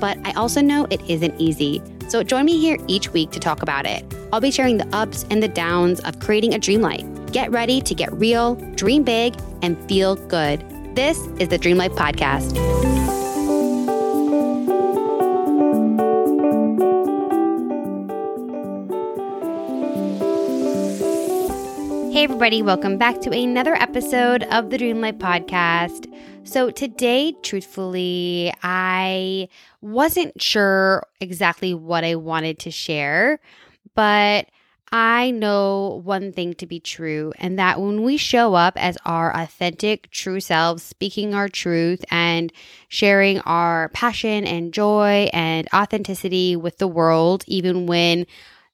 But I also know it isn't easy. So join me here each week to talk about it. I'll be sharing the ups and the downs of creating a dream life. Get ready to get real, dream big, and feel good. This is the Dream Life Podcast. Hey, everybody, welcome back to another episode of the Dream Life Podcast. So, today, truthfully, I wasn't sure exactly what I wanted to share, but I know one thing to be true, and that when we show up as our authentic, true selves, speaking our truth and sharing our passion and joy and authenticity with the world, even when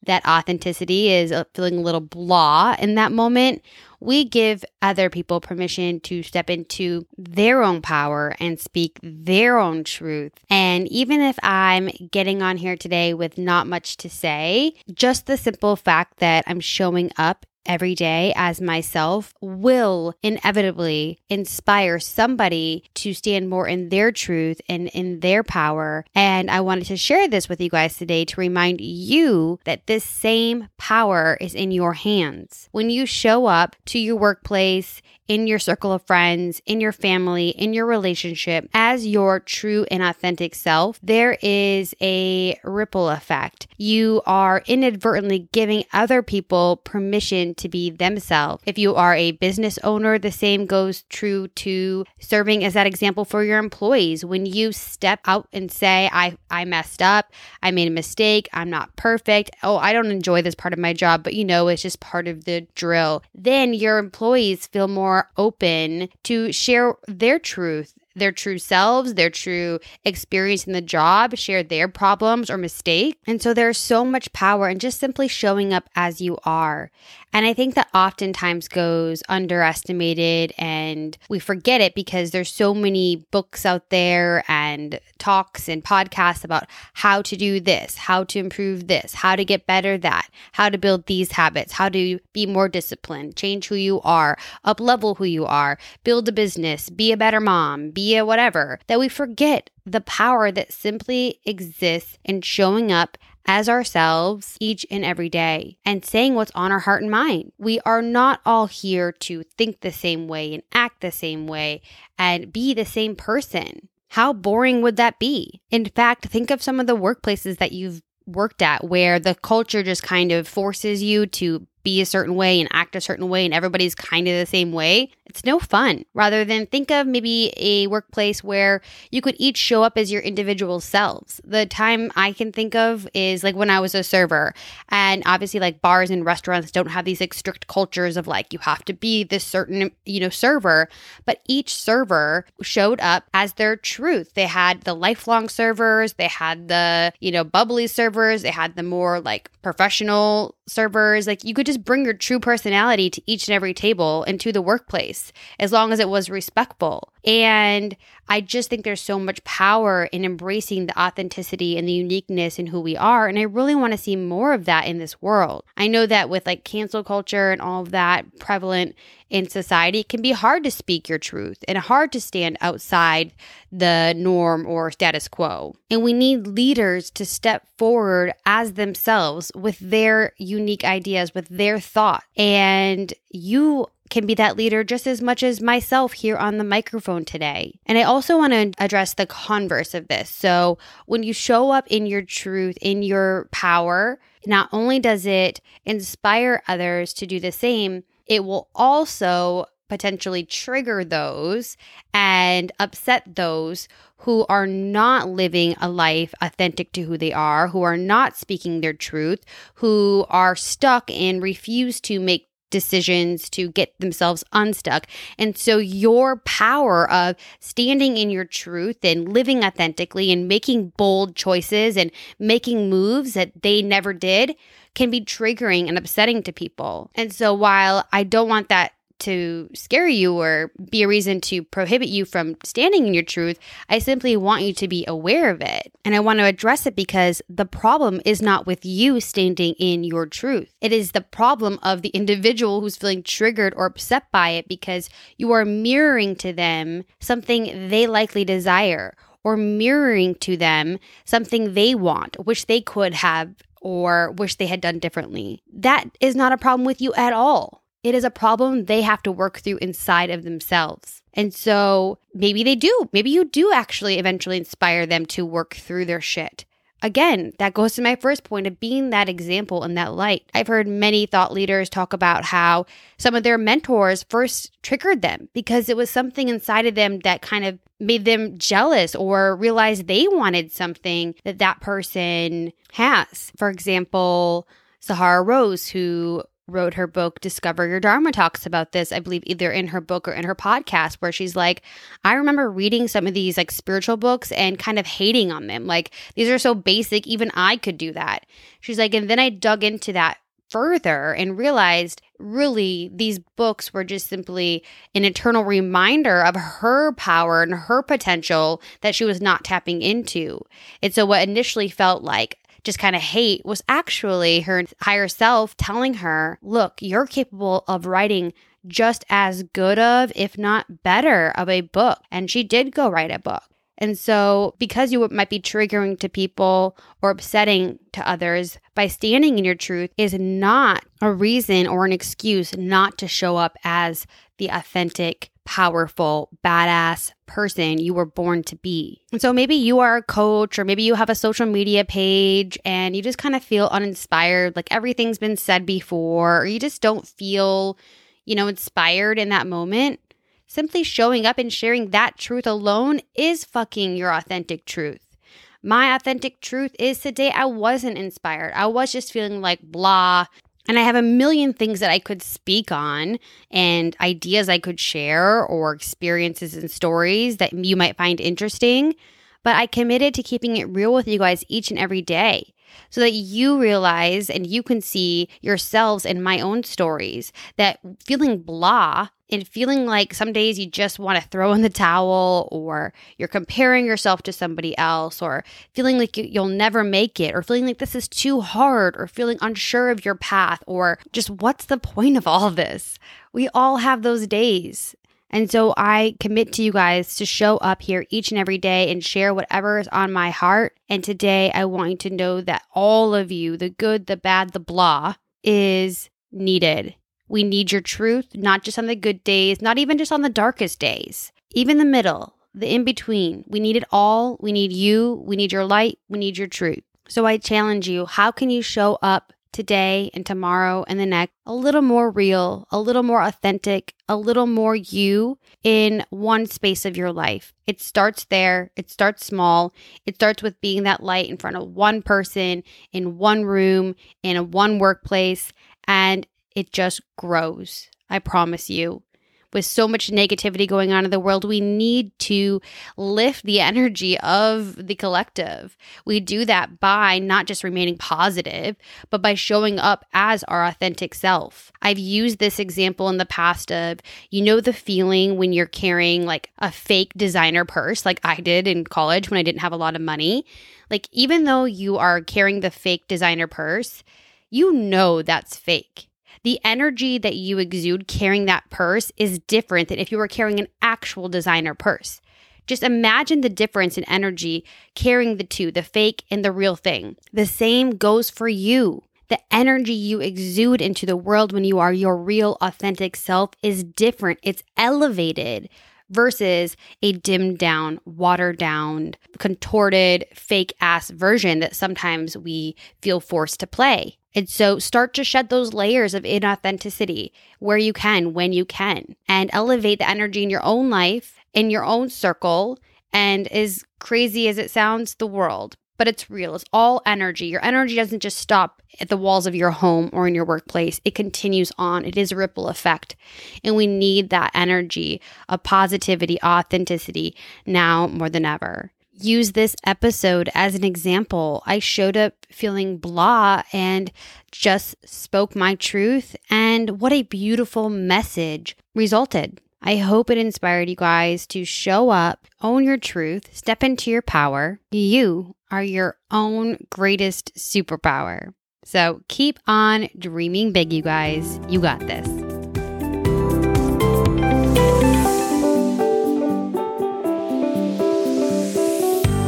that authenticity is uh, feeling a little blah in that moment, we give other people permission to step into their own power and speak their own truth. And even if I'm getting on here today with not much to say, just the simple fact that I'm showing up every day as myself will inevitably inspire somebody to stand more in their truth and in their power. And I wanted to share this with you guys today to remind you that this same power is in your hands. When you show up to your workplace, in your circle of friends, in your family, in your relationship as your true and authentic self, there is a ripple effect. You are inadvertently giving other people permission to be themselves. If you are a business owner, the same goes true to serving as that example for your employees. When you step out and say, I, I messed up, I made a mistake, I'm not perfect, oh, I don't enjoy this part of my job, but you know, it's just part of the drill, then your employees feel more more open to share their truth their true selves, their true experience in the job, share their problems or mistakes. And so there's so much power in just simply showing up as you are. And I think that oftentimes goes underestimated and we forget it because there's so many books out there and talks and podcasts about how to do this, how to improve this, how to get better that, how to build these habits, how to be more disciplined, change who you are, up level who you are, build a business, be a better mom, be a whatever, that we forget the power that simply exists in showing up as ourselves each and every day and saying what's on our heart and mind. We are not all here to think the same way and act the same way and be the same person. How boring would that be? In fact, think of some of the workplaces that you've worked at where the culture just kind of forces you to be a certain way and act a certain way and everybody's kind of the same way, it's no fun. Rather than think of maybe a workplace where you could each show up as your individual selves. The time I can think of is like when I was a server. And obviously like bars and restaurants don't have these like strict cultures of like you have to be this certain, you know, server, but each server showed up as their truth. They had the lifelong servers, they had the, you know, bubbly servers, they had the more like professional servers. Like you could just bring your true personality to each and every table and to the workplace as long as it was respectful. And I just think there's so much power in embracing the authenticity and the uniqueness in who we are. And I really want to see more of that in this world. I know that with like cancel culture and all of that prevalent in society, it can be hard to speak your truth and hard to stand outside the norm or status quo. And we need leaders to step forward as themselves with their unique ideas, with their thought. And you can be that leader just as much as myself here on the microphone today. And I also want to address the converse of this. So, when you show up in your truth, in your power, not only does it inspire others to do the same, it will also potentially trigger those and upset those who are not living a life authentic to who they are, who are not speaking their truth, who are stuck and refuse to make decisions to get themselves unstuck. And so your power of standing in your truth and living authentically and making bold choices and making moves that they never did can be triggering and upsetting to people. And so while I don't want that to scare you or be a reason to prohibit you from standing in your truth. I simply want you to be aware of it. And I want to address it because the problem is not with you standing in your truth. It is the problem of the individual who's feeling triggered or upset by it because you are mirroring to them something they likely desire or mirroring to them something they want, which they could have or wish they had done differently. That is not a problem with you at all. It is a problem they have to work through inside of themselves. And so maybe they do. Maybe you do actually eventually inspire them to work through their shit. Again, that goes to my first point of being that example and that light. I've heard many thought leaders talk about how some of their mentors first triggered them because it was something inside of them that kind of made them jealous or realized they wanted something that that person has. For example, Sahara Rose, who wrote her book discover your dharma talks about this i believe either in her book or in her podcast where she's like i remember reading some of these like spiritual books and kind of hating on them like these are so basic even i could do that she's like and then i dug into that further and realized really these books were just simply an eternal reminder of her power and her potential that she was not tapping into. And so, what initially felt like just kind of hate was actually her higher self telling her, look, you're capable of writing just as good of, if not better, of a book. And she did go write a book. And so, because you might be triggering to people or upsetting to others, by standing in your truth is not a reason or an excuse not to show up as the authentic powerful, badass person you were born to be. And so maybe you are a coach or maybe you have a social media page and you just kind of feel uninspired, like everything's been said before, or you just don't feel, you know, inspired in that moment. Simply showing up and sharing that truth alone is fucking your authentic truth. My authentic truth is today I wasn't inspired. I was just feeling like blah, and I have a million things that I could speak on and ideas I could share or experiences and stories that you might find interesting. But I committed to keeping it real with you guys each and every day so that you realize and you can see yourselves in my own stories that feeling blah and feeling like some days you just want to throw in the towel or you're comparing yourself to somebody else or feeling like you'll never make it or feeling like this is too hard or feeling unsure of your path or just what's the point of all this? We all have those days. And so I commit to you guys to show up here each and every day and share whatever is on my heart. And today I want you to know that all of you, the good, the bad, the blah, is needed. We need your truth, not just on the good days, not even just on the darkest days, even the middle, the in between. We need it all. We need you. We need your light. We need your truth. So I challenge you how can you show up today and tomorrow and the next a little more real, a little more authentic, a little more you in one space of your life. It starts there. It starts small. It starts with being that light in front of one person, in one room, in one workplace, and it just grows. I promise you with so much negativity going on in the world, we need to lift the energy of the collective. We do that by not just remaining positive, but by showing up as our authentic self. I've used this example in the past of, you know, the feeling when you're carrying like a fake designer purse, like I did in college when I didn't have a lot of money. Like, even though you are carrying the fake designer purse, you know that's fake the energy that you exude carrying that purse is different than if you were carrying an actual designer purse. Just imagine the difference in energy carrying the two, the fake and the real thing. The same goes for you. The energy you exude into the world when you are your real, authentic self is different. It's elevated versus a dimmed down, watered down, contorted, fake ass version that sometimes we feel forced to play. And so start to shed those layers of inauthenticity where you can, when you can, and elevate the energy in your own life, in your own circle, and as crazy as it sounds, the world. but it's real. It's all energy. Your energy doesn't just stop at the walls of your home or in your workplace, it continues on. It is a ripple effect. And we need that energy of positivity, authenticity now more than ever. Use this episode as an example. I showed up feeling blah and just spoke my truth, and what a beautiful message resulted. I hope it inspired you guys to show up, own your truth, step into your power. You are your own greatest superpower. So keep on dreaming big, you guys. You got this.